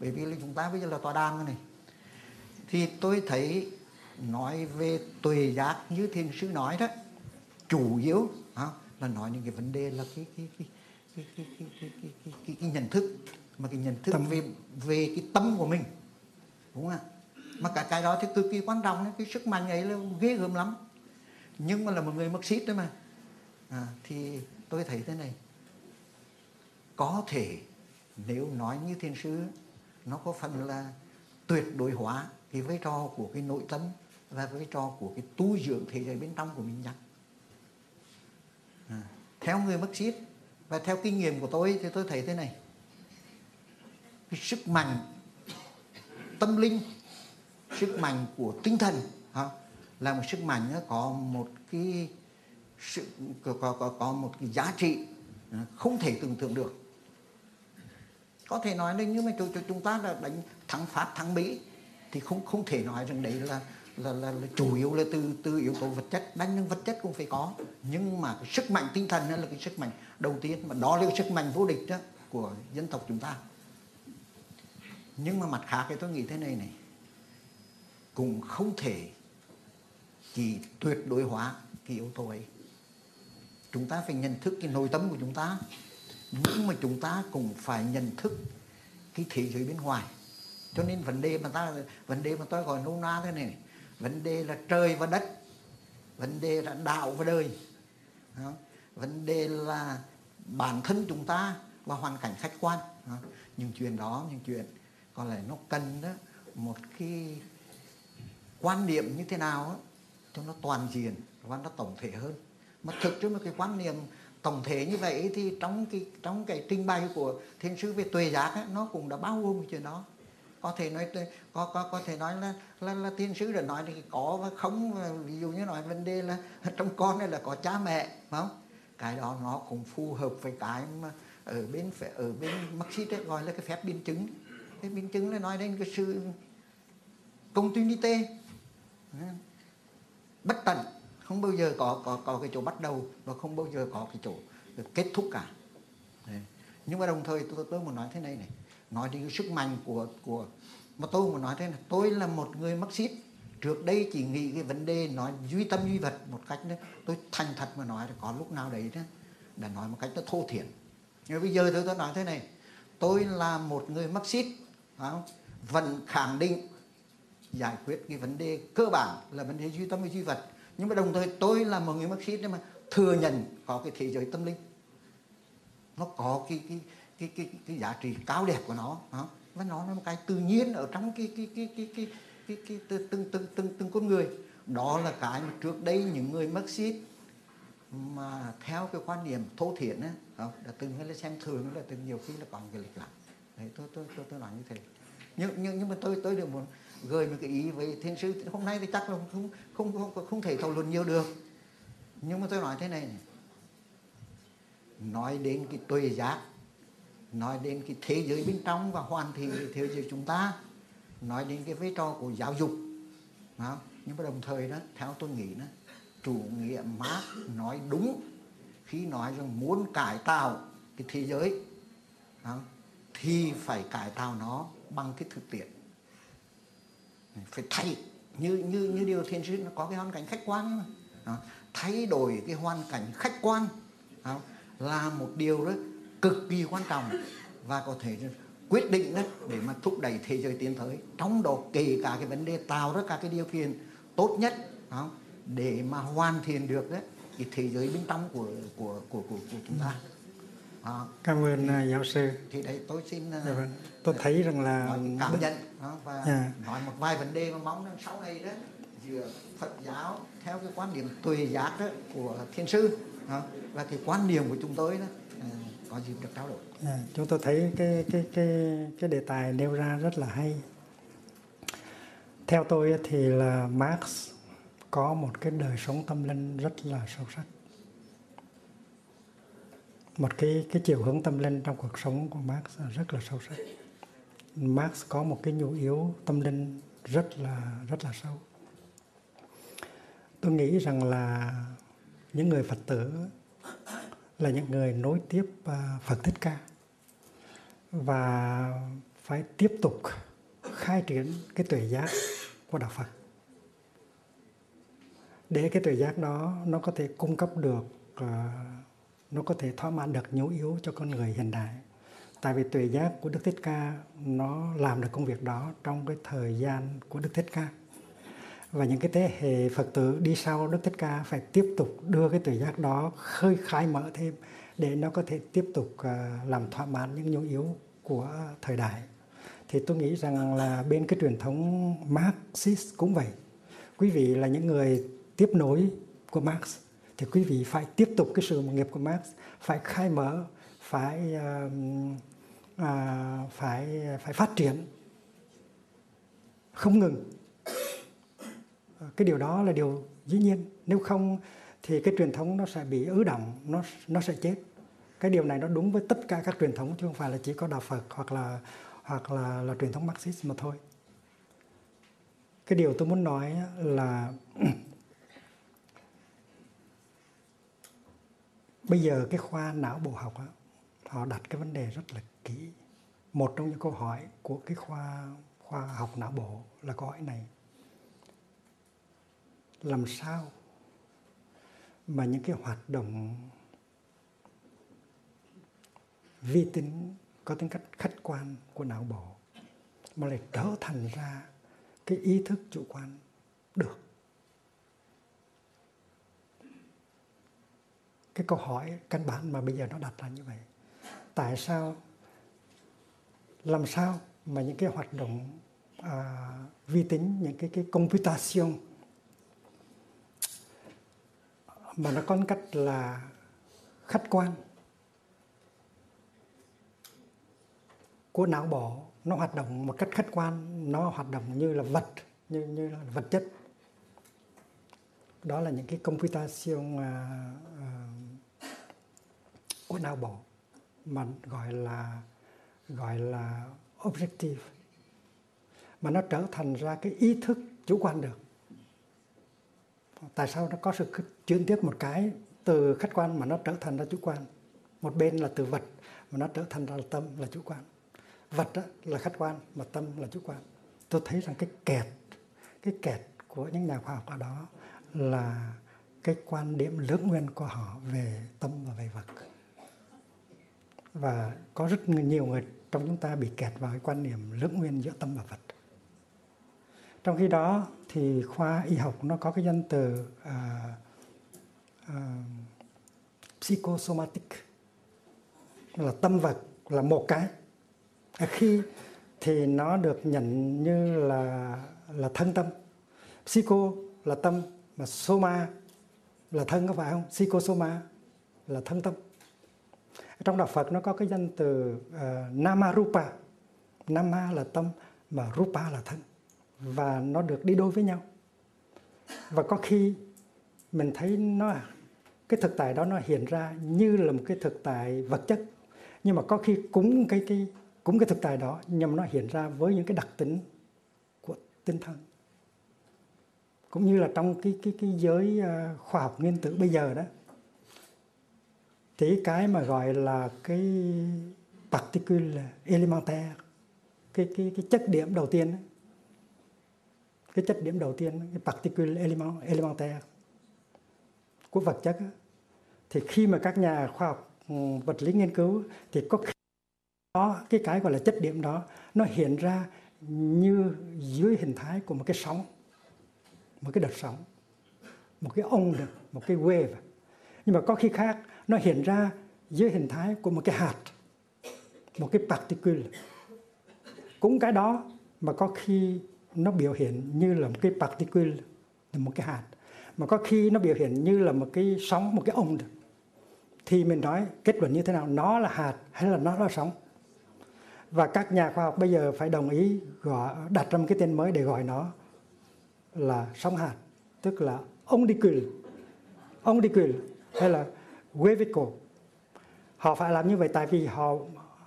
bởi vì là chúng ta bây giờ là tòa đàm này thì tôi thấy nói về tuệ giác như thiền sư nói đó chủ yếu à, là nói những cái vấn đề là cái cái cái cái cái cái cái, cái, cái, cái, cái nhận thức mà cái nhận thức tâm. về về cái tâm của mình đúng không ạ mà cả cái đó thì cực kỳ quan trọng cái sức mạnh ấy là ghê gớm lắm nhưng mà là một người mất xít đấy mà à, thì tôi thấy thế này có thể nếu nói như thiên sư nó có phần là tuyệt đối hóa cái vai trò của cái nội tâm và vai trò của cái tu dưỡng thế giới bên trong của mình nhắc à, theo người mất xít và theo kinh nghiệm của tôi thì tôi thấy thế này. Cái sức mạnh tâm linh sức mạnh của tinh thần ha, là một sức mạnh có một cái sự có, có, có một cái giá trị à, không thể tưởng tượng được có thể nói là như mà chúng ta là đánh thắng pháp thắng mỹ thì không không thể nói rằng đấy là là, là, là chủ yếu là từ từ yếu tố vật chất. Đánh nhưng vật chất cũng phải có. Nhưng mà cái sức mạnh tinh thần là cái sức mạnh đầu tiên mà đó là cái sức mạnh vô địch đó của dân tộc chúng ta. Nhưng mà mặt khác thì tôi nghĩ thế này này cũng không thể chỉ tuyệt đối hóa cái yếu tố ấy. Chúng ta phải nhận thức cái nội tâm của chúng ta nhưng mà chúng ta cũng phải nhận thức cái thế giới bên ngoài. Cho nên vấn đề mà ta vấn đề mà tôi gọi nôm na thế này vấn đề là trời và đất vấn đề là đạo và đời vấn đề là bản thân chúng ta và hoàn cảnh khách quan những chuyện đó những chuyện có lẽ nó cần đó một cái quan niệm như thế nào đó, cho nó toàn diện và nó tổng thể hơn. Mà thực chứ một cái quan niệm tổng thể như vậy thì trong cái trong cái trình bày của thiên sư về tuệ giác ấy, nó cũng đã bao gồm cái chuyện đó. Có thể nói có có có thể nói là là, là thiên sứ đã nói thì có và không ví dụ như nói vấn đề là trong con này là có cha mẹ phải không? Cái đó nó cũng phù hợp với cái mà ở bên ở bên Marxist ấy, gọi là cái phép biến chứng. Cái biến chứng là nói đến cái sự continuité bất tận không bao giờ có có có cái chỗ bắt đầu và không bao giờ có cái chỗ kết thúc cả. Đấy. nhưng mà đồng thời tôi tôi muốn nói thế này này. Nói đến cái sức mạnh của của, mà tôi muốn nói thế này, tôi là một người Marxist trước đây chỉ nghĩ cái vấn đề nói duy tâm duy vật một cách đó tôi thành thật mà nói là có lúc nào đấy đó, đã nói một cách nó thô thiển. Nhưng bây giờ tôi tôi nói thế này, tôi là một người Marxist không? vẫn khẳng định giải quyết cái vấn đề cơ bản là vấn đề duy tâm và duy vật nhưng mà đồng thời tôi là một người Marxist nhưng mà thừa nhận có cái thế giới tâm linh nó có cái cái cái cái, cái, cái giá trị cao đẹp của nó đó. và nó là một cái tự nhiên ở trong cái cái cái cái cái cái, cái, cái từng từng từng từng con người đó là cái mà trước đây những người Marxist mà theo cái quan niệm thô thiển á đã từng hay là xem thường là từng nhiều khi là còn cái lịch lạc đấy tôi tôi tôi tôi nói như thế nhưng nhưng nhưng mà tôi tôi được muốn gửi một cái ý với thiên sư hôm nay thì chắc là không không không, không thể thảo luận nhiều được nhưng mà tôi nói thế này, này nói đến cái tuệ giác nói đến cái thế giới bên trong và hoàn thiện thế giới chúng ta nói đến cái vai trò của giáo dục không? nhưng mà đồng thời đó theo tôi nghĩ đó chủ nghĩa Marx nói đúng khi nói rằng muốn cải tạo cái thế giới không? thì phải cải tạo nó bằng cái thực tiễn phải thay như như như điều thiên sứ nó có cái hoàn cảnh khách quan mà đó. thay đổi cái hoàn cảnh khách quan đó. là một điều đó cực kỳ quan trọng và có thể quyết định đó để mà thúc đẩy thế giới tiến tới trong đó kể cả cái vấn đề tạo ra các cái điều kiện tốt nhất đó, để mà hoàn thiện được đó, cái thế giới bên trong của của của của, của chúng ta à, cảm ơn thì, giáo sư thì đấy tôi xin dạ vâng. tôi thấy rằng là nói cảm nhận đó, và yeah. Dạ. nói một vài vấn đề mà mong rằng sau này đó giữa Phật giáo theo cái quan điểm tuệ giác đó của thiên sư đó, và cái quan điểm của chúng tôi đó có dịp được trao đổi. À, chúng tôi thấy cái cái cái cái đề tài nêu ra rất là hay. Theo tôi thì là Marx có một cái đời sống tâm linh rất là sâu sắc. Một cái cái chiều hướng tâm linh trong cuộc sống của Marx rất là sâu sắc. Marx có một cái nhu yếu tâm linh rất là rất là sâu. Tôi nghĩ rằng là những người Phật tử là những người nối tiếp à, Phật Thích Ca và phải tiếp tục khai triển cái tuệ giác của đạo Phật để cái tuệ giác đó nó có thể cung cấp được uh, nó có thể thỏa mãn được nhu yếu cho con người hiện đại. Tại vì tuệ giác của Đức Thích Ca, nó làm được công việc đó trong cái thời gian của Đức Thích Ca. Và những cái thế hệ Phật tử đi sau Đức Thích Ca phải tiếp tục đưa cái tuệ giác đó khơi khai mở thêm để nó có thể tiếp tục à, làm thỏa mãn những nhu yếu của thời đại. Thì tôi nghĩ rằng là bên cái truyền thống Marxist cũng vậy. Quý vị là những người tiếp nối của Marx thì quý vị phải tiếp tục cái sự nghiệp của Marx phải khai mở phải uh, uh, phải phải phát triển. Không ngừng. Ờ, cái điều đó là điều dĩ nhiên. Nếu không thì cái truyền thống nó sẽ bị ứ động nó nó sẽ chết. Cái điều này nó đúng với tất cả các truyền thống chứ không phải là chỉ có đạo Phật hoặc là hoặc là là truyền thống Marxist mà thôi. Cái điều tôi muốn nói là bây giờ cái khoa não bộ học đó, họ đặt cái vấn đề rất là kỹ. Một trong những câu hỏi của cái khoa khoa học não bộ là câu hỏi này. Làm sao mà những cái hoạt động vi tính có tính cách khách quan của não bộ mà lại trở thành ra cái ý thức chủ quan được? Cái câu hỏi căn bản mà bây giờ nó đặt ra như vậy. Tại sao làm sao mà những cái hoạt động à, vi tính những cái cái computation mà nó có cách là khách quan của não bộ nó hoạt động một cách khách quan nó hoạt động như là vật như như là vật chất. Đó là những cái computation uh, uh, của não bộ mà gọi là gọi là objective. Mà nó trở thành ra cái ý thức chủ quan được. Tại sao nó có sự chuyển tiếp một cái từ khách quan mà nó trở thành ra chủ quan? Một bên là từ vật mà nó trở thành ra tâm, là chủ quan. Vật đó là khách quan mà tâm là chủ quan. Tôi thấy rằng cái kẹt cái kẹt của những nhà khoa học ở đó là cái quan điểm lưỡng nguyên của họ về tâm và về vật và có rất nhiều người trong chúng ta bị kẹt vào cái quan niệm lưỡng nguyên giữa tâm và vật trong khi đó thì khoa y học nó có cái danh từ uh, uh, psychosomatic. Là tâm vật là một cái. À, khi thì nó được nhận như là là thân tâm. Psycho là tâm mà soma là thân có phải không? Psychosoma là thân tâm trong đạo Phật nó có cái danh từ ờ, uh, nama rupa nama là tâm mà rupa là thân. Và nó được đi đôi với nhau. Và có khi mình thấy nó cái thực tại đó nó hiện ra như là một cái thực tại vật chất. Nhưng mà có khi cúng cái cái cũng cái thực tại đó nhằm nó hiện ra với những cái đặc tính của tinh thần. Cũng như là trong cái cái cái giới ờ, khoa học nguyên tử bây giờ đó thì cái mà gọi là cái particule elementaire, cái cái cái chất điểm đầu tiên cái chất điểm đầu tiên, cái particule element, elementaire của vật chất thì khi mà các nhà khoa học ừ, vật lý nghiên cứu thì có khi đó, cái cái gọi là chất điểm đó, nó hiện ra như dưới hình thái của một cái sóng, một cái đợt sóng, một cái ông một cái wave. Nhưng mà có khi khác nó hiện ra dưới hình thái của một cái hạt, một cái particle. Cũng cái đó mà có khi nó biểu hiện như là một cái particle, là một cái hạt. Mà có khi nó biểu hiện như là một cái sóng, một cái ông. Thì mình nói kết luận như thế nào? Nó là hạt hay là nó là sóng? Và các nhà khoa học bây giờ phải đồng ý gọi, đặt ra một cái tên mới để gọi nó là sóng hạt, tức là ông đi ondicule hay là wavicle họ phải làm như vậy tại vì họ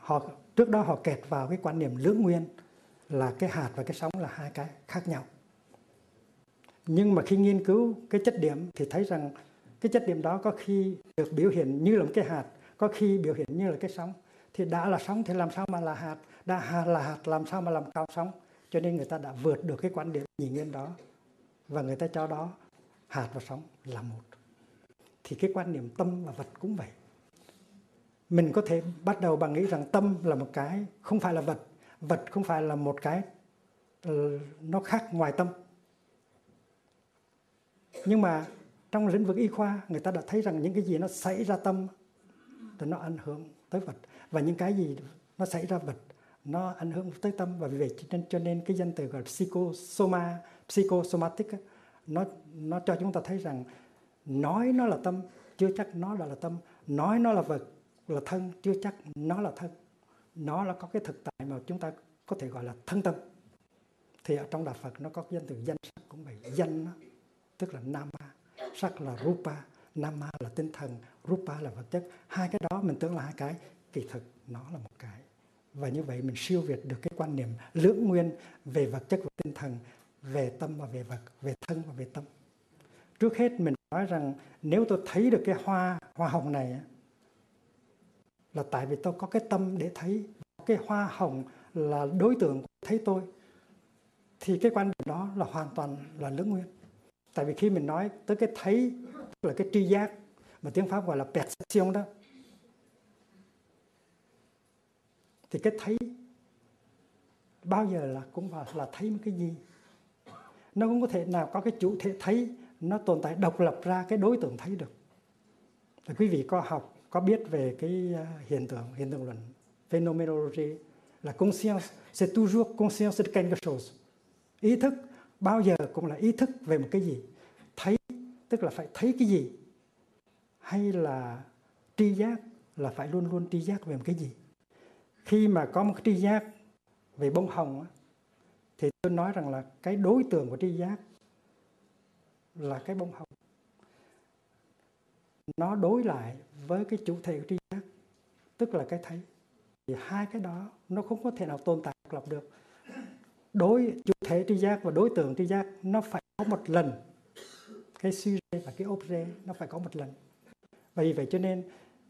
họ, trước đó họ kẹt vào cái quan niệm lưỡng nguyên là cái hạt và cái sóng là hai cái khác nhau. Nhưng mà khi nghiên cứu cái chất điểm thì thấy rằng cái chất điểm đó có khi được biểu hiện như là một cái hạt, có khi biểu hiện như là cái sóng. Thì đã là sóng thì làm sao mà là hạt? Đã là hạt làm sao mà làm cao sóng? Cho nên người ta đã vượt được cái quan điểm nhị nguyên đó và người ta cho đó hạt và sóng là một thì cái quan niệm tâm và vật cũng vậy. Mình có thể bắt đầu bằng nghĩ rằng tâm là một cái không phải là vật. Vật không phải là một cái ờ, nó khác ngoài tâm. Nhưng mà trong lĩnh vực y khoa người ta đã thấy rằng những cái gì nó xảy ra tâm thì nó ảnh hưởng tới vật. Và những cái gì nó xảy ra vật nó ảnh hưởng tới tâm. Và vì vậy cho nên, cho nên cái danh từ gọi là psychosoma psychosomatic nó nó cho chúng ta thấy rằng nói nó là tâm chưa chắc nó là, là tâm. Nói nó là vật là thân chưa chắc nó là thân. Nó là có cái thực tại mà chúng ta có thể gọi là thân tâm. Thì ở trong đạo Phật nó có cái danh từ danh sắc cũng vậy. Danh đó, tức là nama sắc là rupa nama là tinh thần rupa là vật chất. Hai cái đó mình tưởng là hai cái kỳ thực nó là một cái. Và như vậy mình siêu việt được cái quan niệm lưỡng nguyên về vật chất và tinh thần về tâm và về vật về thân và về tâm. Trước hết mình nói rằng nếu tôi thấy được cái hoa hoa hồng này là tại vì tôi có cái tâm để thấy cái hoa hồng là đối tượng thấy tôi thì cái quan điểm đó là hoàn toàn là lưỡng nguyên. Tại vì khi mình nói tới cái thấy tức là cái tri giác mà tiếng pháp gọi là perception đó thì cái thấy bao giờ là cũng là, là thấy một cái gì. Nó cũng có thể nào có cái chủ thể thấy nó tồn tại, độc lập ra cái đối tượng thấy được. Thì quý vị có học, có biết về cái à, hiện tượng hiện tượng luận phenomenology là conscience, c'est toujours conscience de quelque chose. Ý thức, bao giờ cũng là ý thức về một cái gì. Thấy, tức là phải thấy cái gì? Hay là tri giác, là phải luôn luôn tri giác về một cái gì? Khi mà có một tri giác về bông hồng thì tôi nói rằng là cái đối tượng của tri giác là cái bông hồng. Nó đối lại với cái chủ thể của tri giác, tức là cái thấy. Thì hai cái đó nó không có thể nào tồn tại độc lập được. Đối chủ thể tri giác và đối tượng tri giác, nó phải có một lần. Cái suy và cái objet nó phải có một lần. Vì vậy cho nên,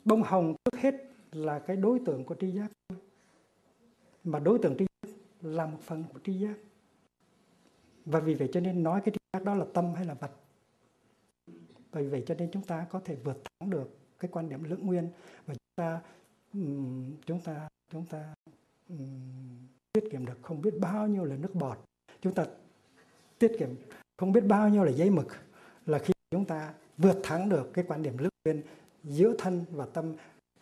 bông hồng trước hết là cái đối tượng của tri giác mà đối tượng tri giác là một phần của tri giác và vì vậy cho nên nói cái tri giác đó là tâm hay là vật? Vì vậy cho nên chúng ta có thể vượt thắng được cái quan điểm lưỡng nguyên và chúng ta chúng ta chúng ta um, tiết kiệm được không biết bao nhiêu là nước bọt. Chúng ta tiết kiệm không biết bao nhiêu là giấy mực là khi chúng ta vượt thắng được cái quan điểm lưỡng nguyên giữa thân và tâm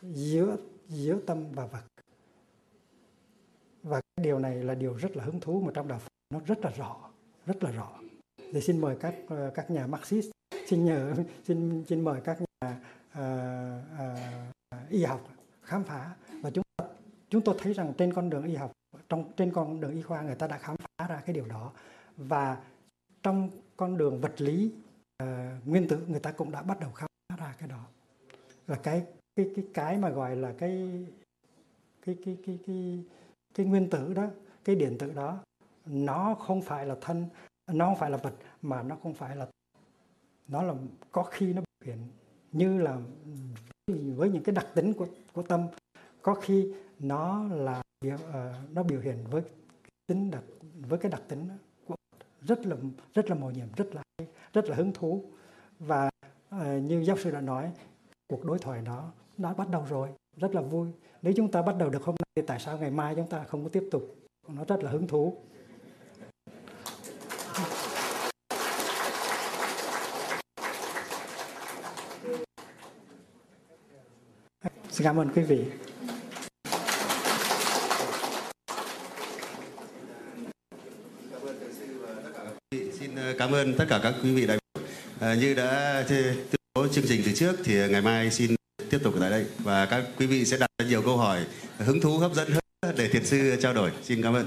giữa giữa tâm và vật. Và cái điều này là điều rất là hứng thú mà trong đạo Phật nó rất là rõ rất là rõ. Thì xin mời các ờ, các nhà Marxist xin nhờ xin xin mời các nhà uh, uh, y học khám phá. Và chúng chúng tôi thấy rằng trên con đường y học trong trên con đường y khoa người ta đã khám phá ra cái điều đó. Và trong con đường vật lý uh, nguyên tử người ta cũng đã bắt đầu khám phá ra cái đó. Là cái cái cái cái mà gọi là cái cái cái cái cái cái nguyên tử đó cái điện tử đó nó không phải là thân nó không phải là vật mà nó không phải là nó là có khi nó biểu hiện như là với những cái đặc tính của của tâm. Có khi nó là uh, nó biểu hiện với tính đặc với cái đặc tính của rất là rất là mầu nhiệm rất là rất là hứng thú. Và uh, như giáo sư đã nói cuộc đối thoại đó đã bắt đầu rồi rất là vui. Nếu chúng ta bắt đầu được hôm nay thì tại sao ngày mai chúng ta không có tiếp tục? Nó rất là hứng thú. Xin cảm ơn quý vị. Xin ờ, cảm ơn tất cả các quý vị đại biểu. À, như đã tuyên bố chương trình từ trước thì ngày mai xin tiếp tục tại đây. Và các quý vị sẽ đặt nhiều câu hỏi hứng thú hấp dẫn hơn để thiền sư trao đổi. Xin cảm ơn.